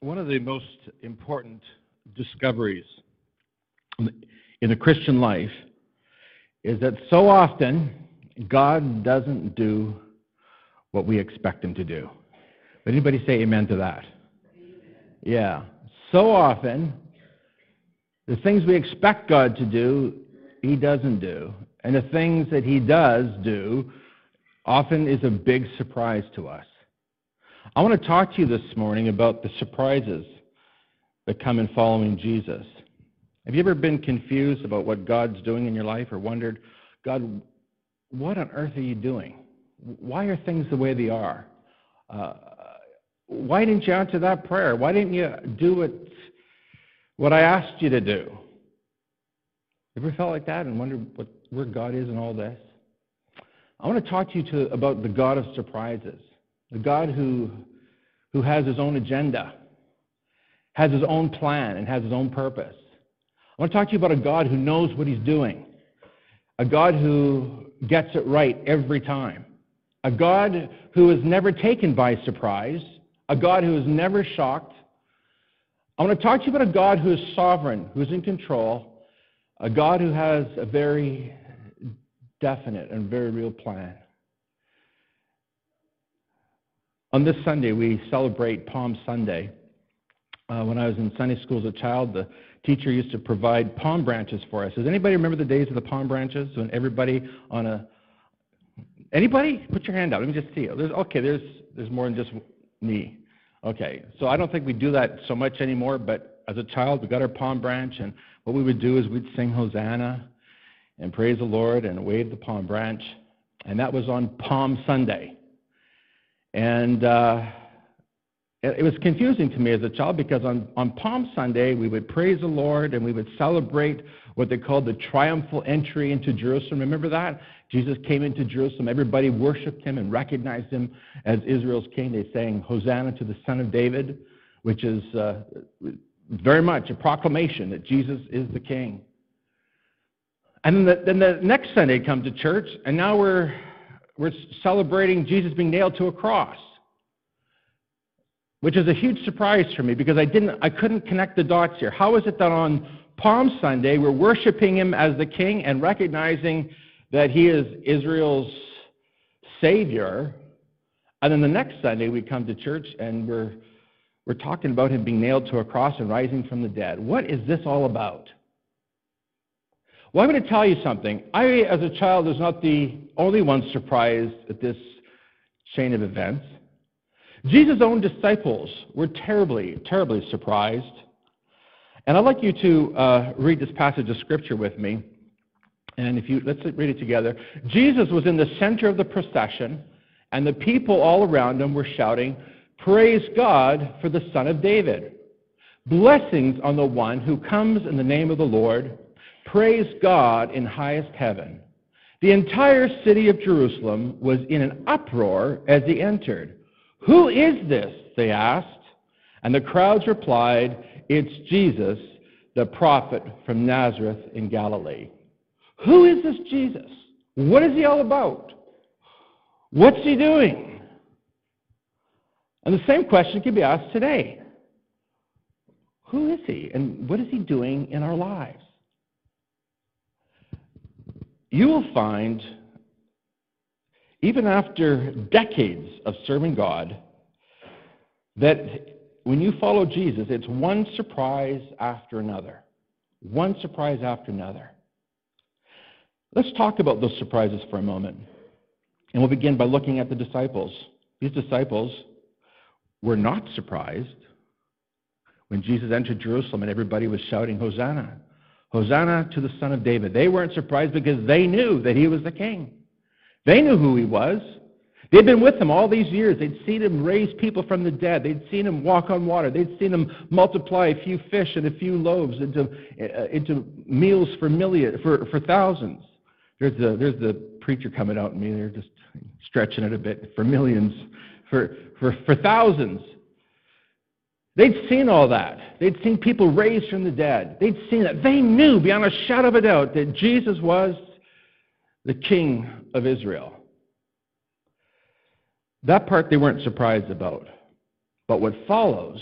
one of the most important discoveries in the Christian life is that so often God doesn't do what we expect him to do. But anybody say amen to that? Yeah. So often, the things we expect God to do, he doesn't do. And the things that he does do often is a big surprise to us. I want to talk to you this morning about the surprises that come in following Jesus. Have you ever been confused about what God's doing in your life or wondered, God, what on earth are you doing? Why are things the way they are? Uh, why didn't you answer that prayer? Why didn't you do what, what I asked you to do? Ever felt like that and wondered what, where God is in all this? I want to talk to you to, about the God of surprises the God who, who has his own agenda, has his own plan, and has his own purpose. I want to talk to you about a God who knows what he's doing, a God who gets it right every time, a God who is never taken by surprise, a God who is never shocked. I want to talk to you about a God who is sovereign, who is in control, a God who has a very definite and very real plan. On this Sunday, we celebrate Palm Sunday. Uh, when I was in Sunday school as a child, the teacher used to provide palm branches for us. Does anybody remember the days of the palm branches when everybody on a anybody put your hand out? Let me just see. There's, okay, there's there's more than just me. Okay, so I don't think we do that so much anymore. But as a child, we got our palm branch, and what we would do is we'd sing Hosanna and praise the Lord and wave the palm branch, and that was on Palm Sunday. And uh, it was confusing to me as a child because on, on Palm Sunday, we would praise the Lord and we would celebrate what they called the triumphal entry into Jerusalem. Remember that? Jesus came into Jerusalem. Everybody worshiped him and recognized him as Israel's king. They sang, Hosanna to the Son of David, which is uh, very much a proclamation that Jesus is the king. And then the, then the next Sunday, come to church, and now we're we're celebrating Jesus being nailed to a cross, which is a huge surprise for me because I, didn't, I couldn't connect the dots here. How is it that on Palm Sunday we're worshiping him as the king and recognizing that he is Israel's savior, and then the next Sunday we come to church and we're, we're talking about him being nailed to a cross and rising from the dead? What is this all about? Well, I'm going to tell you something. I, as a child, was not the only one surprised at this chain of events. Jesus' own disciples were terribly, terribly surprised. And I'd like you to uh, read this passage of Scripture with me. And if you, let's read it together. Jesus was in the center of the procession, and the people all around him were shouting, Praise God for the Son of David. Blessings on the one who comes in the name of the Lord. Praise God in highest heaven. The entire city of Jerusalem was in an uproar as he entered. Who is this? They asked. And the crowds replied, It's Jesus, the prophet from Nazareth in Galilee. Who is this Jesus? What is he all about? What's he doing? And the same question can be asked today. Who is he and what is he doing in our lives? You will find, even after decades of serving God, that when you follow Jesus, it's one surprise after another. One surprise after another. Let's talk about those surprises for a moment. And we'll begin by looking at the disciples. These disciples were not surprised when Jesus entered Jerusalem and everybody was shouting, Hosanna. Hosanna to the Son of David. They weren't surprised because they knew that he was the king. They knew who he was. They'd been with him all these years. They'd seen him raise people from the dead. They'd seen him walk on water. They'd seen him multiply a few fish and a few loaves into, uh, into meals for, million, for, for thousands. There's the, there's the preacher coming out in me. They're just stretching it a bit for millions, for, for, for thousands. They'd seen all that. They'd seen people raised from the dead. They'd seen that. They knew beyond a shadow of a doubt that Jesus was the King of Israel. That part they weren't surprised about. But what follows,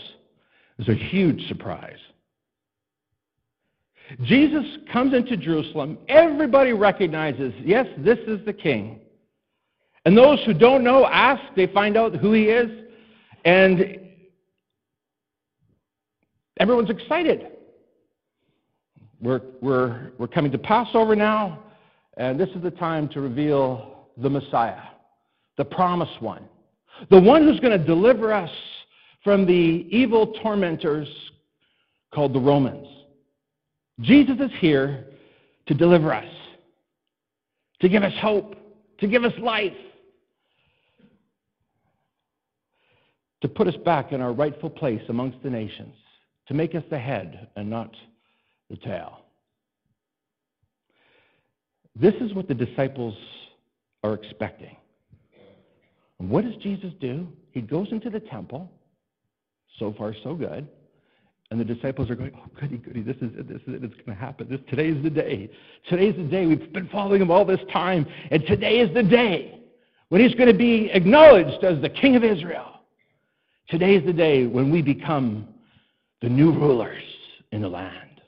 is a huge surprise. Jesus comes into Jerusalem. Everybody recognizes, yes, this is the king. And those who don't know ask, they find out who he is. And everyone's excited. We're, we're, we're coming to Passover now, and this is the time to reveal the Messiah, the promised one, the one who's going to deliver us from the evil tormentors called the Romans. Jesus is here to deliver us, to give us hope, to give us life, to put us back in our rightful place amongst the nations, to make us the head and not the tail. This is what the disciples are expecting. And what does Jesus do? He goes into the temple. So far, so good. And the disciples are going, oh, goody, goody, this is it, this is it, it's going to happen. This, today's the day. Today's the day. We've been following him all this time, and today is the day when he's going to be acknowledged as the King of Israel. Today is the day when we become the new rulers in the land.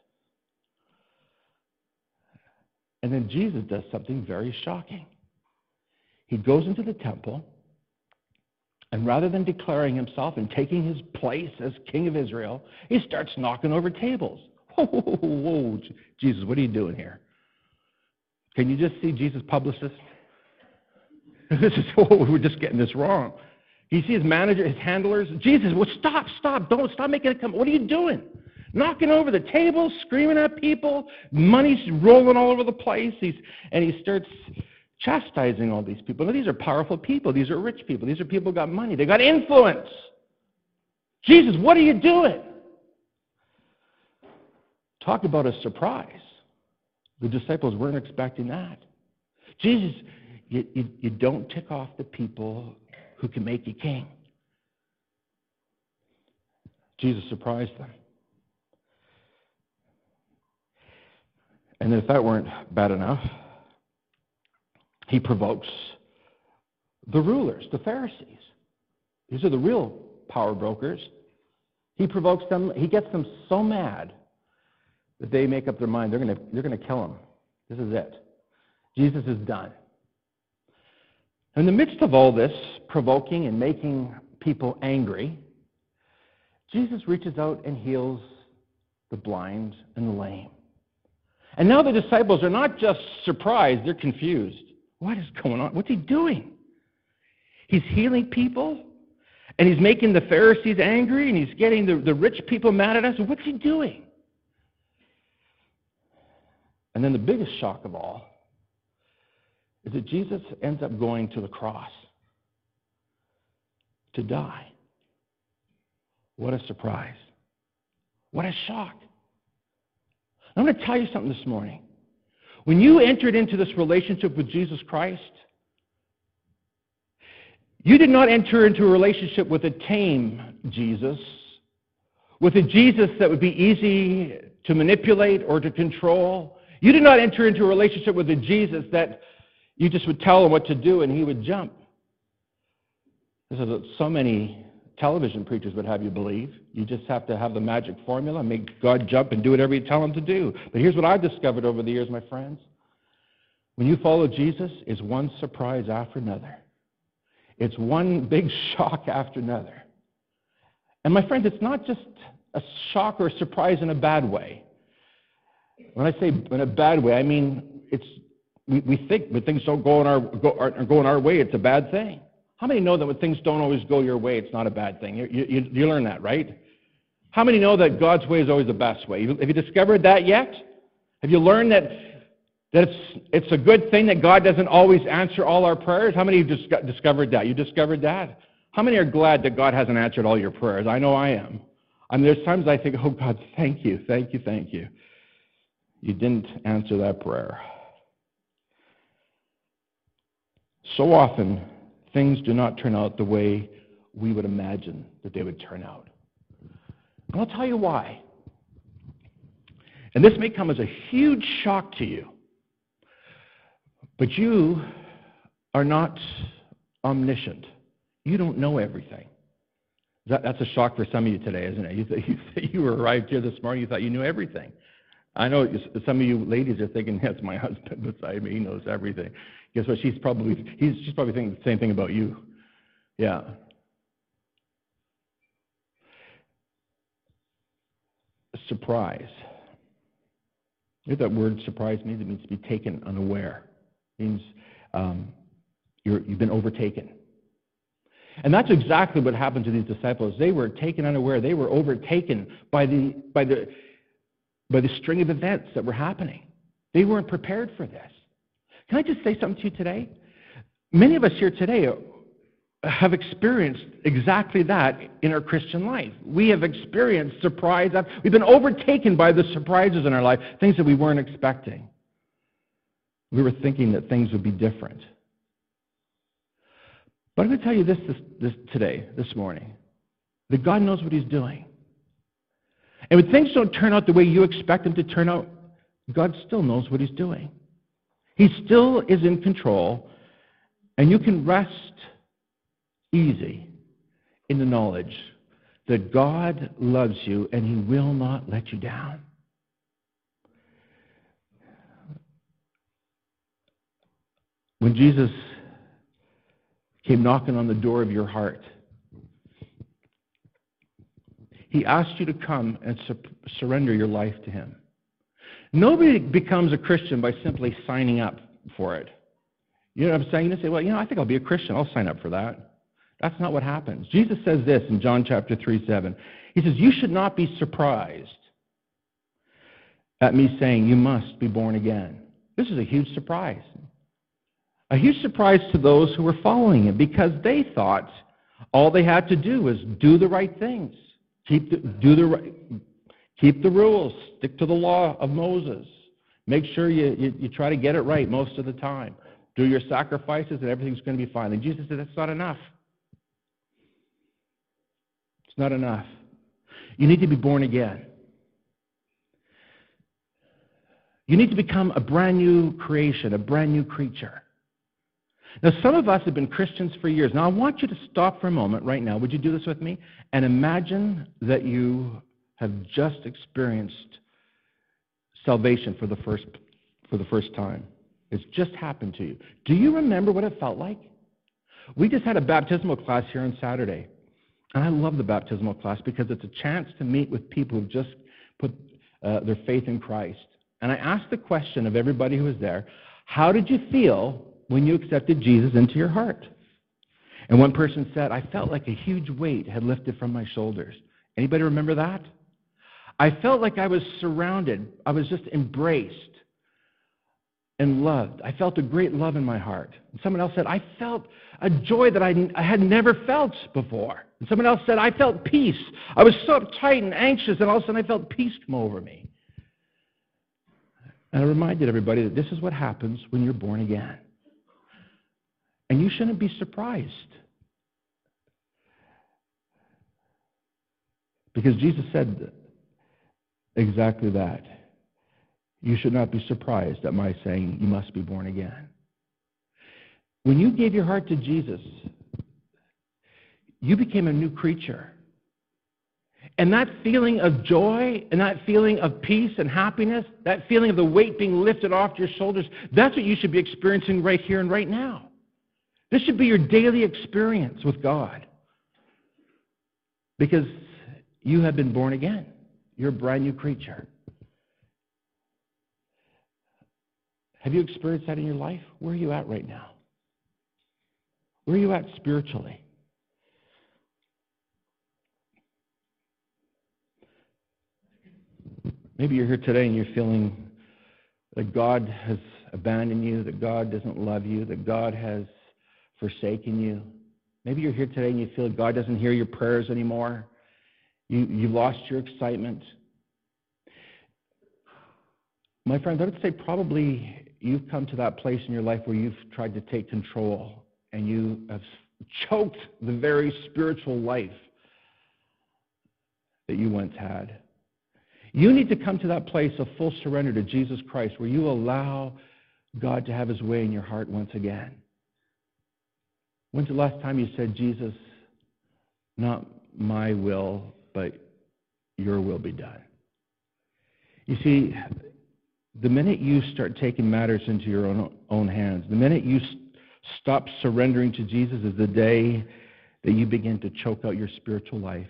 And then Jesus does something very shocking. He goes into the temple, and rather than declaring himself and taking his place as king of Israel, he starts knocking over tables. Whoa, whoa, whoa, Jesus, what are you doing here? Can you just see Jesus' publicist? This is, oh, we're just getting this wrong. You see his manager, his handlers? Jesus, well, stop, stop, don't, stop making it come. What are you doing? knocking over the tables, screaming at people, money's rolling all over the place. He's, and he starts chastising all these people. Now, these are powerful people. These are rich people. These are people who got money. They got influence. Jesus, what are you doing? Talk about a surprise. The disciples weren't expecting that. Jesus, you, you, you don't tick off the people who can make you king. Jesus surprised them. And if that weren't bad enough, he provokes the rulers, the Pharisees. These are the real power brokers. He provokes them, he gets them so mad that they make up their mind they're going to, they're going to kill him. This is it. Jesus is done. In the midst of all this provoking and making people angry, Jesus reaches out and heals the blind and the lame. And now the disciples are not just surprised, they're confused. What is going on? What's he doing? He's healing people, and he's making the Pharisees angry, and he's getting the, the rich people mad at us. What's he doing? And then the biggest shock of all is that Jesus ends up going to the cross to die. What a surprise. What a shock. I'm going to tell you something this morning. When you entered into this relationship with Jesus Christ, you did not enter into a relationship with a tame Jesus, with a Jesus that would be easy to manipulate or to control. You did not enter into a relationship with a Jesus that you just would tell him what to do and he would jump. This is what so many television preachers would have you believe. You just have to have the magic formula, make God jump and do whatever you tell him to do. But here's what I've discovered over the years, my friends. When you follow Jesus, it's one surprise after another. It's one big shock after another. And my friends, it's not just a shock or a surprise in a bad way. When I say in a bad way, I mean it's we, we think when things don't go in our go, are, going our way, it's a bad thing. How many know that when things don't always go your way, it's not a bad thing? You, you, you learn that, right? How many know that God's way is always the best way? Have you discovered that yet? Have you learned that, that it's, it's a good thing that God doesn't always answer all our prayers? How many have discovered that? You discovered that? How many are glad that God hasn't answered all your prayers? I know I am. I mean, there's times I think, oh, God, thank you, thank you, thank you. You didn't answer that prayer. So often, things do not turn out the way we would imagine that they would turn out. And I'll tell you why. And this may come as a huge shock to you. But you are not omniscient. You don't know everything. That, that's a shock for some of you today, isn't it? You, th- you, th- you arrived here this morning, you thought you knew everything. I know some of you ladies are thinking, that's my husband beside me, he knows everything. Guess what? She's probably, he's, she's probably thinking the same thing about you. Yeah. Surprise. You know that word surprise means? It means to be taken unaware. It means um, you're, you've been overtaken. And that's exactly what happened to these disciples. They were taken unaware. They were overtaken by the, by the, by the string of events that were happening. They weren't prepared for this. Can I just say something to you today? Many of us here today have experienced exactly that in our Christian life. We have experienced surprise. We've been overtaken by the surprises in our life, things that we weren't expecting. We were thinking that things would be different. But I'm going to tell you this, this, this today, this morning, that God knows what He's doing. And when things don't turn out the way you expect them to turn out, God still knows what He's doing. He still is in control, and you can rest easy in the knowledge that God loves you and He will not let you down. When Jesus came knocking on the door of your heart, He asked you to come and su- surrender your life to Him. Nobody becomes a Christian by simply signing up for it. You know what I'm saying? You say, well, you know, I think I'll be a Christian. I'll sign up for that. That's not what happens. Jesus says this in John chapter 3, 7. He says, You should not be surprised at me saying, You must be born again. This is a huge surprise. A huge surprise to those who were following him because they thought all they had to do was do the right things, keep the, do the right, keep the rules, stick to the law of Moses, make sure you, you, you try to get it right most of the time, do your sacrifices, and everything's going to be fine. And Jesus said that's not enough. It's not enough. You need to be born again. You need to become a brand new creation, a brand new creature. Now, some of us have been Christians for years. Now, I want you to stop for a moment right now. Would you do this with me? And imagine that you have just experienced salvation for the first, for the first time. It's just happened to you. Do you remember what it felt like? We just had a baptismal class here on Saturday. And I love the baptismal class because it's a chance to meet with people who've just put uh, their faith in Christ. And I asked the question of everybody who was there, how did you feel when you accepted Jesus into your heart? And one person said, I felt like a huge weight had lifted from my shoulders. Anybody remember that? I felt like I was surrounded. I was just embraced and loved. I felt a great love in my heart. And someone else said, I felt a joy that I, I had never felt before. And someone else said, I felt peace. I was so uptight and anxious, and all of a sudden I felt peace come over me. And I reminded everybody that this is what happens when you're born again. And you shouldn't be surprised. Because Jesus said exactly that. You should not be surprised at my saying, You must be born again. When you gave your heart to Jesus, you became a new creature. And that feeling of joy and that feeling of peace and happiness, that feeling of the weight being lifted off your shoulders, that's what you should be experiencing right here and right now. This should be your daily experience with God. Because you have been born again. You're a brand new creature. Have you experienced that in your life? Where are you at right now? Where are you at spiritually? Maybe you're here today and you're feeling that God has abandoned you, that God doesn't love you, that God has forsaken you. Maybe you're here today and you feel God doesn't hear your prayers anymore. You, you've lost your excitement. My friends, I would say probably you've come to that place in your life where you've tried to take control and you have choked the very spiritual life that you once had. You need to come to that place of full surrender to Jesus Christ where you allow God to have his way in your heart once again. When's the last time you said, Jesus, not my will, but your will be done. You see, the minute you start taking matters into your own, own hands, the minute you stop surrendering to Jesus is the day that you begin to choke out your spiritual life.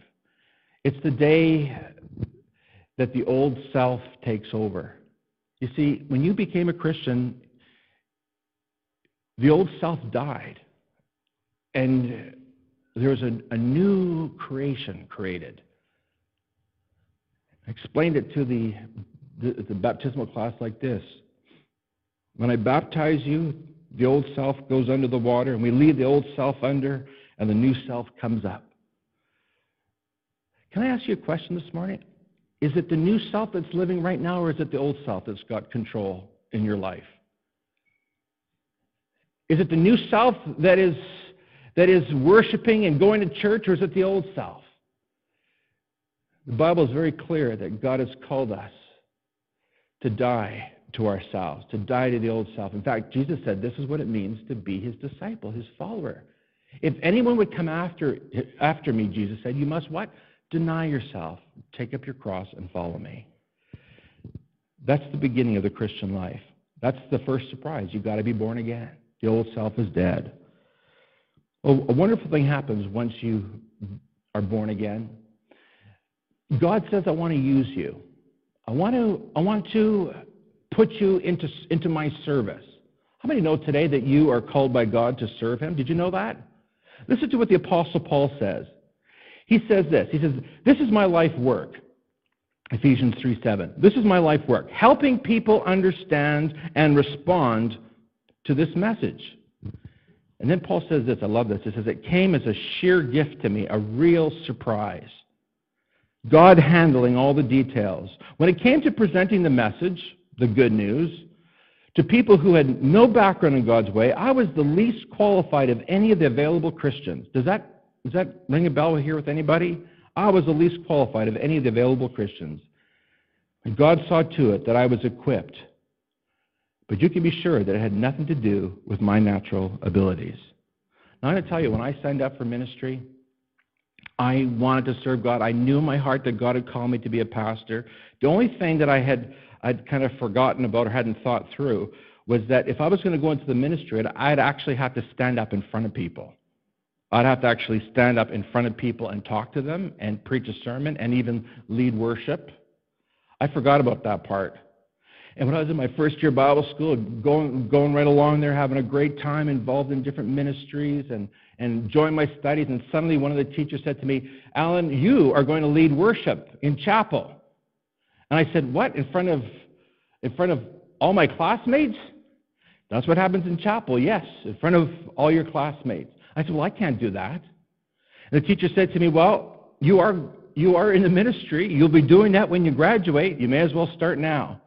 It's the day that the old self takes over. You see, when you became a Christian, the old self died, and there was a, a new creation created. Explained it to the, the, the baptismal class like this When I baptize you, the old self goes under the water, and we leave the old self under, and the new self comes up. Can I ask you a question this morning? Is it the new self that's living right now, or is it the old self that's got control in your life? Is it the new self that is, that is worshiping and going to church, or is it the old self? The Bible is very clear that God has called us to die to ourselves, to die to the old self. In fact, Jesus said this is what it means to be his disciple, his follower. If anyone would come after, after me, Jesus said, you must what? Deny yourself, take up your cross, and follow me. That's the beginning of the Christian life. That's the first surprise. You've got to be born again. The old self is dead. A wonderful thing happens once you are born again. God says, I want to use you. I want to, I want to put you into, into my service. How many know today that you are called by God to serve him? Did you know that? Listen to what the Apostle Paul says. He says this. He says, This is my life work. Ephesians 3 7. This is my life work, helping people understand and respond to this message. And then Paul says this, I love this. He says, It came as a sheer gift to me, a real surprise. God handling all the details. When it came to presenting the message, the good news, to people who had no background in God's way, I was the least qualified of any of the available Christians. Does that, does that ring a bell here with anybody? I was the least qualified of any of the available Christians. And God saw to it that I was equipped. But you can be sure that it had nothing to do with my natural abilities. Now, I'm going to tell you, when I signed up for ministry, I wanted to serve God. I knew in my heart that God had called me to be a pastor. The only thing that I had I'd kind of forgotten about or hadn't thought through was that if I was going to go into the ministry, I'd actually have to stand up in front of people. I'd have to actually stand up in front of people and talk to them and preach a sermon and even lead worship. I forgot about that part. And when I was in my first year Bible school, going, going right along there, having a great time, involved in different ministries and, and enjoying my studies, and suddenly one of the teachers said to me, Alan, you are going to lead worship in chapel. And I said, What? In front of in front of all my classmates? That's what happens in chapel, yes, in front of all your classmates. I said, Well, I can't do that. And the teacher said to me, Well, you are you are in the ministry. You'll be doing that when you graduate. You may as well start now.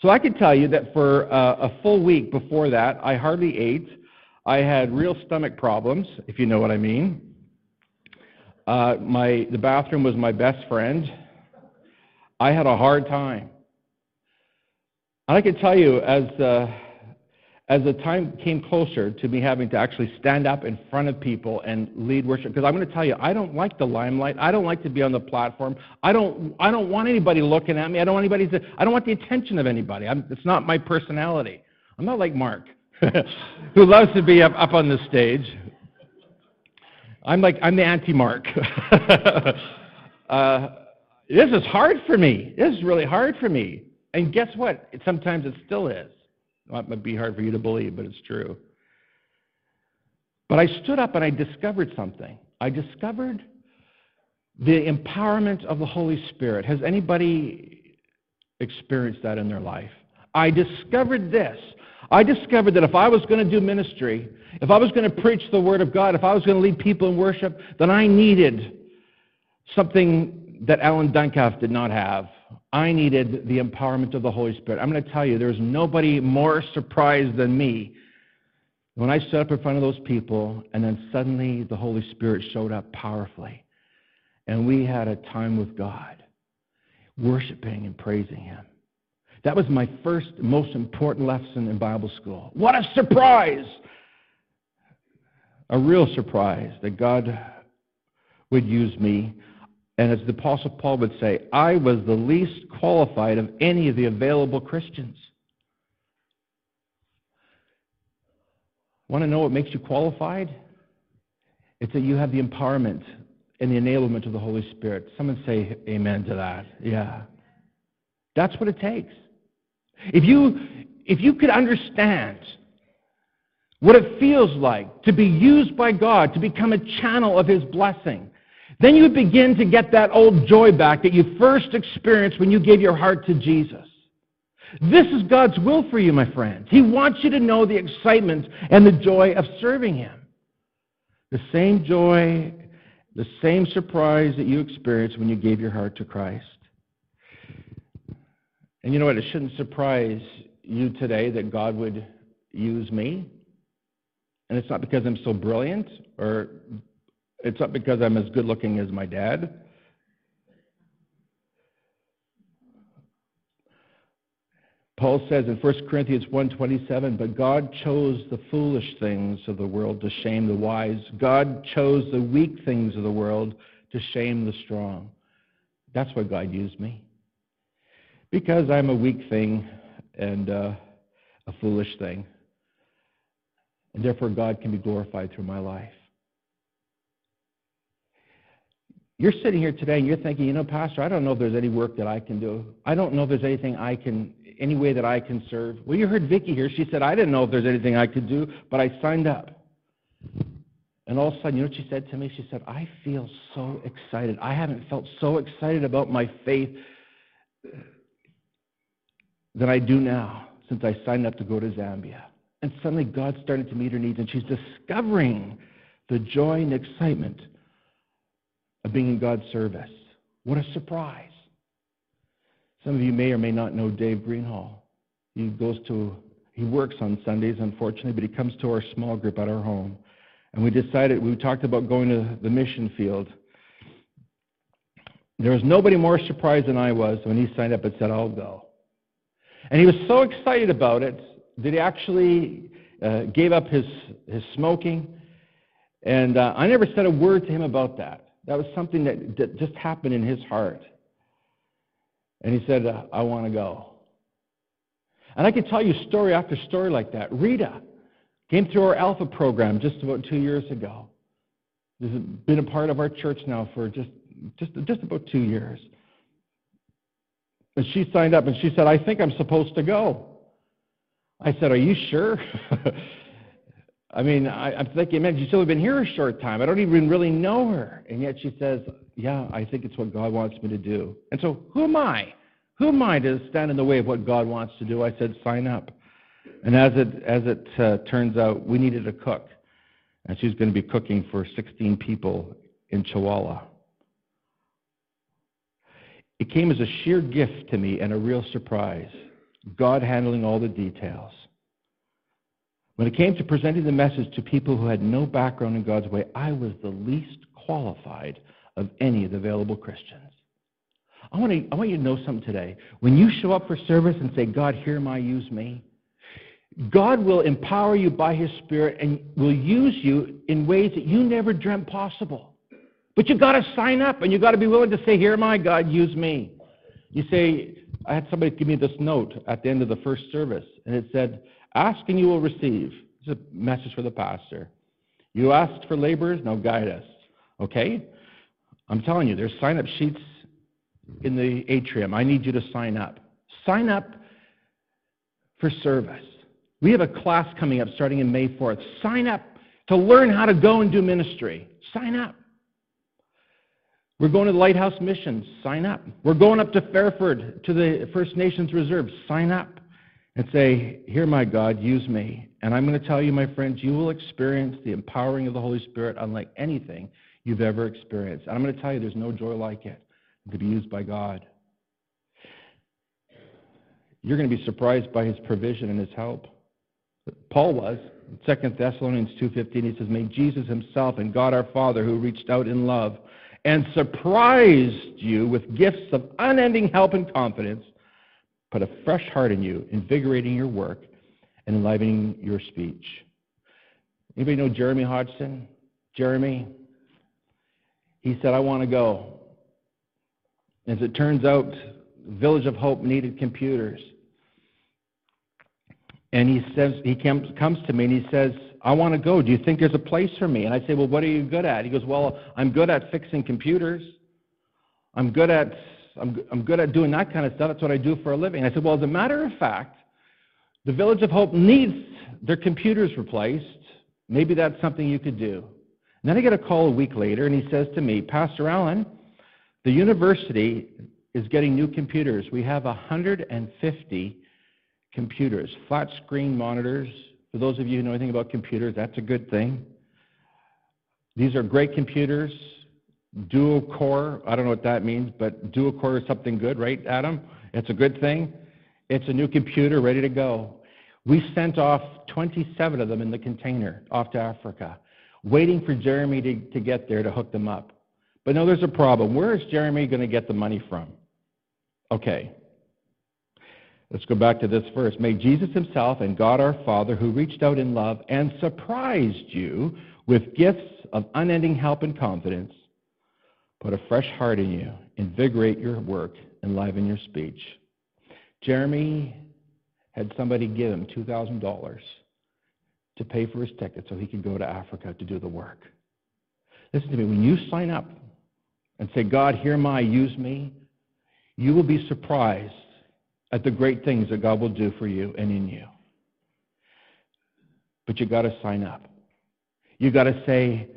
So I can tell you that for uh, a full week before that, I hardly ate. I had real stomach problems, if you know what I mean. Uh, my the bathroom was my best friend. I had a hard time. And I can tell you, as, uh, as the time came closer to me having to actually stand up in front of people and lead worship, because I'm going to tell you, I don't like the limelight. I don't like to be on the platform. I don't, I don't want anybody looking at me. I don't want anybody to, I don't want the attention of anybody. I'm, it's not my personality. I'm not like Mark, who loves to be up, up on the stage. I'm like, I'm the anti-Mark. uh, this is hard for me. This is really hard for me. And guess what? It, sometimes it still is. It might be hard for you to believe, but it's true. But I stood up and I discovered something. I discovered the empowerment of the Holy Spirit. Has anybody experienced that in their life? I discovered this. I discovered that if I was going to do ministry, if I was going to preach the Word of God, if I was going to lead people in worship, then I needed something that Alan Duncalf did not have. I needed the empowerment of the Holy Spirit. I'm going to tell you, there's nobody more surprised than me when I stood up in front of those people, and then suddenly the Holy Spirit showed up powerfully. And we had a time with God, worshiping and praising Him. That was my first, most important lesson in Bible school. What a surprise! A real surprise that God would use me. And as the Apostle Paul would say, I was the least qualified of any of the available Christians. Want to know what makes you qualified? It's that you have the empowerment and the enablement of the Holy Spirit. Someone say amen to that. Yeah. That's what it takes. If you, if you could understand what it feels like to be used by God to become a channel of His blessing, then you begin to get that old joy back that you first experienced when you gave your heart to Jesus. This is God's will for you, my friends. He wants you to know the excitement and the joy of serving Him. The same joy, the same surprise that you experienced when you gave your heart to Christ. And you know what? It shouldn't surprise you today that God would use me. And it's not because I'm so brilliant, or it's not because I'm as good looking as my dad. Paul says in 1 Corinthians 1:27, "But God chose the foolish things of the world to shame the wise. God chose the weak things of the world to shame the strong." That's why God used me. Because I'm a weak thing and uh, a foolish thing. And therefore, God can be glorified through my life. You're sitting here today and you're thinking, you know, Pastor, I don't know if there's any work that I can do. I don't know if there's anything I can, any way that I can serve. Well, you heard Vicki here. She said, I didn't know if there's anything I could do, but I signed up. And all of a sudden, you know what she said to me? She said, I feel so excited. I haven't felt so excited about my faith than I do now since I signed up to go to Zambia. And suddenly God started to meet her needs, and she's discovering the joy and excitement of being in God's service. What a surprise. Some of you may or may not know Dave Greenhall. He goes to, he works on Sundays, unfortunately, but he comes to our small group at our home. And we decided, we talked about going to the mission field. There was nobody more surprised than I was when he signed up and said, I'll go. And he was so excited about it that he actually uh, gave up his, his smoking. And uh, I never said a word to him about that. That was something that, that just happened in his heart. And he said, I want to go. And I could tell you story after story like that. Rita came through our Alpha program just about two years ago. Has been a part of our church now for just, just, just about two years. And she signed up and she said, I think I'm supposed to go. I said, Are you sure? I mean, I, I'm thinking, man, she's only been here a short time. I don't even really know her. And yet she says, Yeah, I think it's what God wants me to do. And so, who am I? Who am I to stand in the way of what God wants to do? I said, Sign up. And as it, as it uh, turns out, we needed a cook. And she's going to be cooking for 16 people in Chihuahua. It came as a sheer gift to me and a real surprise. God handling all the details. When it came to presenting the message to people who had no background in God's way, I was the least qualified of any of the available Christians. I want, to, I want you to know something today. When you show up for service and say, God, am I, use me, God will empower you by His Spirit and will use you in ways that you never dreamt possible. But you've got to sign up and you've got to be willing to say, Here am I, God, use me. You say, I had somebody give me this note at the end of the first service, and it said, Ask and you will receive. It's a message for the pastor. You asked for laborers, now guide us. Okay? I'm telling you, there's sign up sheets in the atrium. I need you to sign up. Sign up for service. We have a class coming up starting in May 4th. Sign up to learn how to go and do ministry. Sign up. We're going to the Lighthouse Missions. Sign up. We're going up to Fairford to the First Nations Reserve. Sign up and say, Here, my God, use me. And I'm going to tell you, my friends, you will experience the empowering of the Holy Spirit unlike anything you've ever experienced. And I'm going to tell you, there's no joy like it to be used by God. You're going to be surprised by his provision and his help. Paul was. 2 Thessalonians 2.15, he says, May Jesus himself and God our Father, who reached out in love, and surprised you with gifts of unending help and confidence, put a fresh heart in you, invigorating your work and enlivening your speech. Anybody know Jeremy Hodgson? Jeremy? He said, I want to go. As it turns out, Village of Hope needed computers. And he says he comes to me and he says, I want to go. Do you think there's a place for me? And I say, Well, what are you good at? He goes, Well, I'm good at fixing computers. I'm good at I'm, I'm good at doing that kind of stuff. That's what I do for a living. I said, Well, as a matter of fact, the Village of Hope needs their computers replaced. Maybe that's something you could do. And then I get a call a week later, and he says to me, Pastor Alan, the university is getting new computers. We have 150 computers, flat screen monitors. For those of you who know anything about computers, that's a good thing. These are great computers, dual core. I don't know what that means, but dual core is something good, right, Adam? It's a good thing. It's a new computer ready to go. We sent off 27 of them in the container off to Africa, waiting for Jeremy to, to get there to hook them up. But no, there's a problem. Where is Jeremy going to get the money from? Okay. Let's go back to this verse. May Jesus himself and God our Father, who reached out in love and surprised you with gifts of unending help and confidence, put a fresh heart in you, invigorate your work, enliven your speech. Jeremy had somebody give him $2,000 to pay for his ticket so he could go to Africa to do the work. Listen to me, when you sign up and say, God, hear my, use me, you will be surprised at the great things that God will do for you and in you. But you got to sign up. You got to say,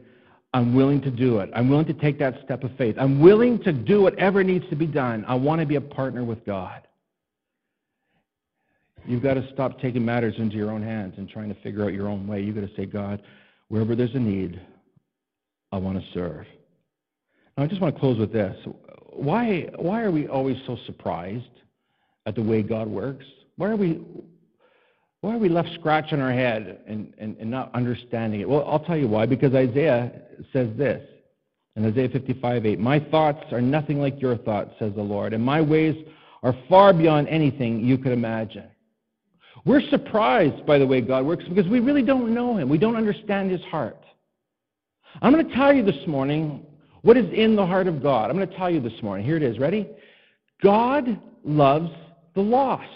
I'm willing to do it. I'm willing to take that step of faith. I'm willing to do whatever needs to be done. I want to be a partner with God. You've got to stop taking matters into your own hands and trying to figure out your own way. You've got to say, God, wherever there's a need, I want to serve. Now, I just want to close with this. Why, why are we always so surprised at the way God works? Why are we, why are we left scratching our head and, and, and not understanding it? Well, I'll tell you why. Because Isaiah says this in Isaiah 55 8 My thoughts are nothing like your thoughts, says the Lord, and my ways are far beyond anything you could imagine. We're surprised by the way God works because we really don't know Him. We don't understand His heart. I'm going to tell you this morning what is in the heart of God. I'm going to tell you this morning. Here it is. Ready? God loves the lost.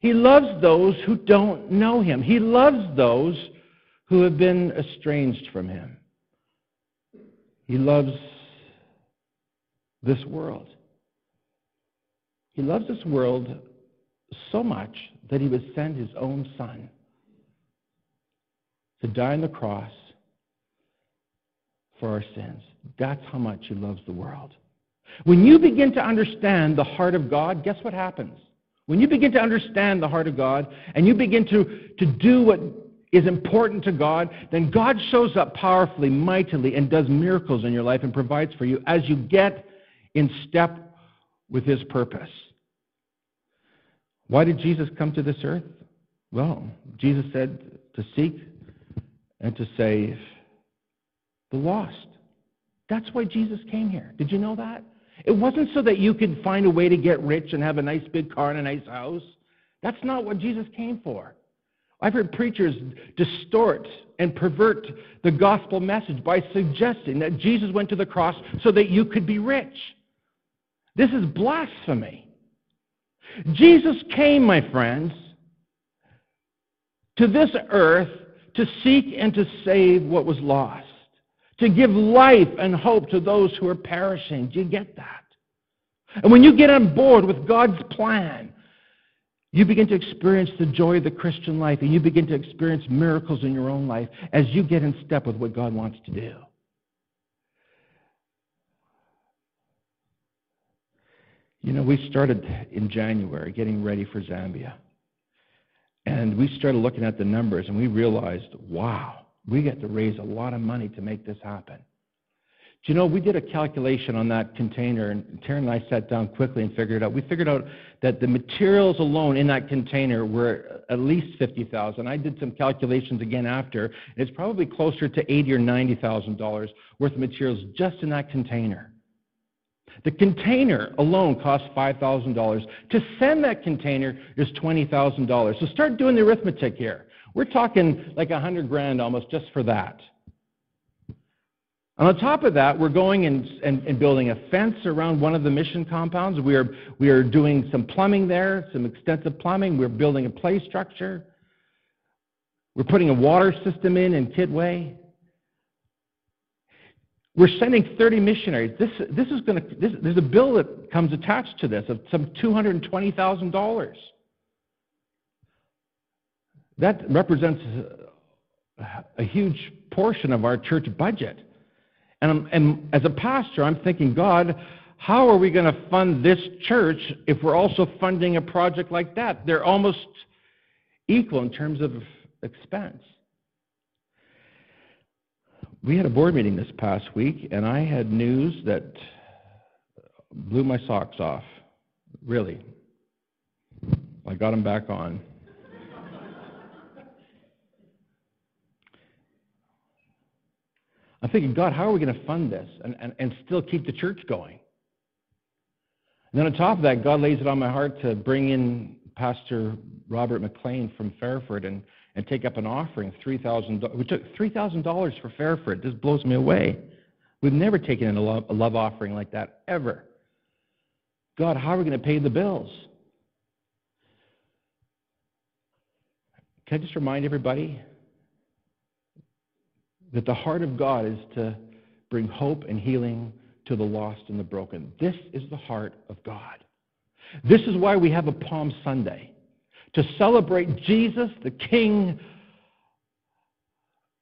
He loves those who don't know Him. He loves those who have been estranged from Him. He loves this world. He loves this world so much that he would send his own son to die on the cross for our sins. That's how much he loves the world. When you begin to understand the heart of God, guess what happens? When you begin to understand the heart of God and you begin to, to do what is important to God, then God shows up powerfully, mightily, and does miracles in your life and provides for you as you get in step with his purpose. Why did Jesus come to this earth? Well, Jesus said to seek and to save the lost. That's why Jesus came here. Did you know that? It wasn't so that you could find a way to get rich and have a nice big car and a nice house. That's not what Jesus came for. I've heard preachers distort and pervert the gospel message by suggesting that Jesus went to the cross so that you could be rich. This is blasphemy. Jesus came, my friends, to this earth to seek and to save what was lost, to give life and hope to those who are perishing. Do you get that? And when you get on board with God's plan, you begin to experience the joy of the Christian life, and you begin to experience miracles in your own life as you get in step with what God wants to do. You know, we started in January getting ready for Zambia. And we started looking at the numbers and we realized, wow, we get to raise a lot of money to make this happen. Do you know, we did a calculation on that container, and Taryn and I sat down quickly and figured it out. We figured out that the materials alone in that container were at least fifty thousand. I did some calculations again after. And it's probably closer to eighty or ninety thousand dollars worth of materials just in that container. The container alone costs $5,000. To send that container is $20,000. So start doing the arithmetic here. We're talking like a hundred grand almost just for that. And on top of that, we're going and, and, and, building a fence around one of the mission compounds. We are, we are doing some plumbing there, some extensive plumbing. We're building a play structure. We're putting a water system in in Kitwe. We're sending 30 missionaries. This, this is going to, there's a bill that comes attached to this of some $220,000. That represents a, huge portion of our church budget. And, and as a pastor, I'm thinking, God, how are we going to fund this church if we're also funding a project like that? They're almost equal in terms of expense. We had a board meeting this past week, and I had news that blew my socks off. Really. I got them back on. I'm thinking, God, how are we going to fund this and, and, and still keep the church going? And then on top of that, God lays it on my heart to bring in Pastor Robert McLean from Fairford and, and take up an offering, $3,000. We took $3,000 for Fairford. This blows me away. We've never taken in a love, a love offering like that, ever. God, how are we going to pay the bills? Can I just remind everybody that the heart of God is to bring hope and healing to the lost and the broken. This is the heart of God. This is why we have a Palm Sunday to celebrate Jesus, the King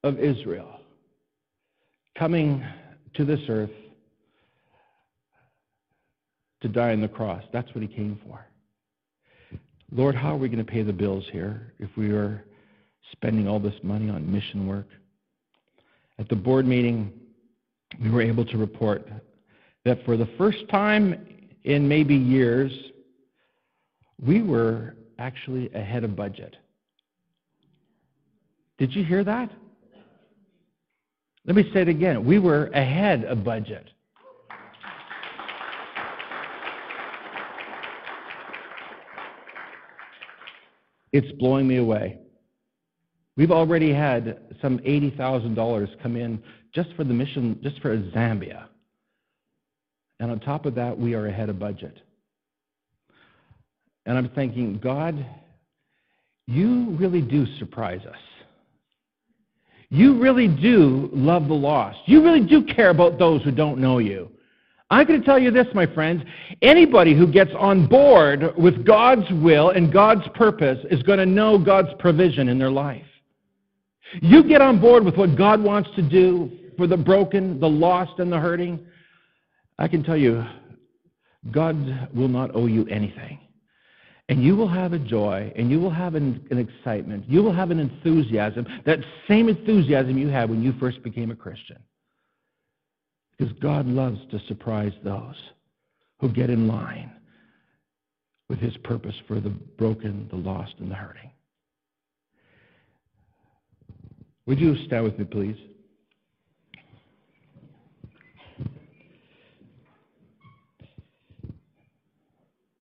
of Israel, coming to this earth to die on the cross. That's what he came for. Lord, how are we going to pay the bills here if we are spending all this money on mission work? At the board meeting, we were able to report that for the first time in maybe years, we were actually ahead of budget. Did you hear that? Let me say it again. We were ahead of budget. It's blowing me away. We've already had some $80,000 come in just for the mission, just for Zambia. And on top of that, we are ahead of budget. And I'm thinking, God, you really do surprise us. You really do love the lost. You really do care about those who don't know you. I'm going to tell you this, my friends. Anybody who gets on board with God's will and God's purpose is going to know God's provision in their life. You get on board with what God wants to do for the broken, the lost, and the hurting. I can tell you, God will not owe you anything. And you will have a joy, and you will have an, an, excitement. You will have an enthusiasm, that same enthusiasm you had when you first became a Christian. Because God loves to surprise those who get in line with his purpose for the broken, the lost, and the hurting. Would you stand with me, please?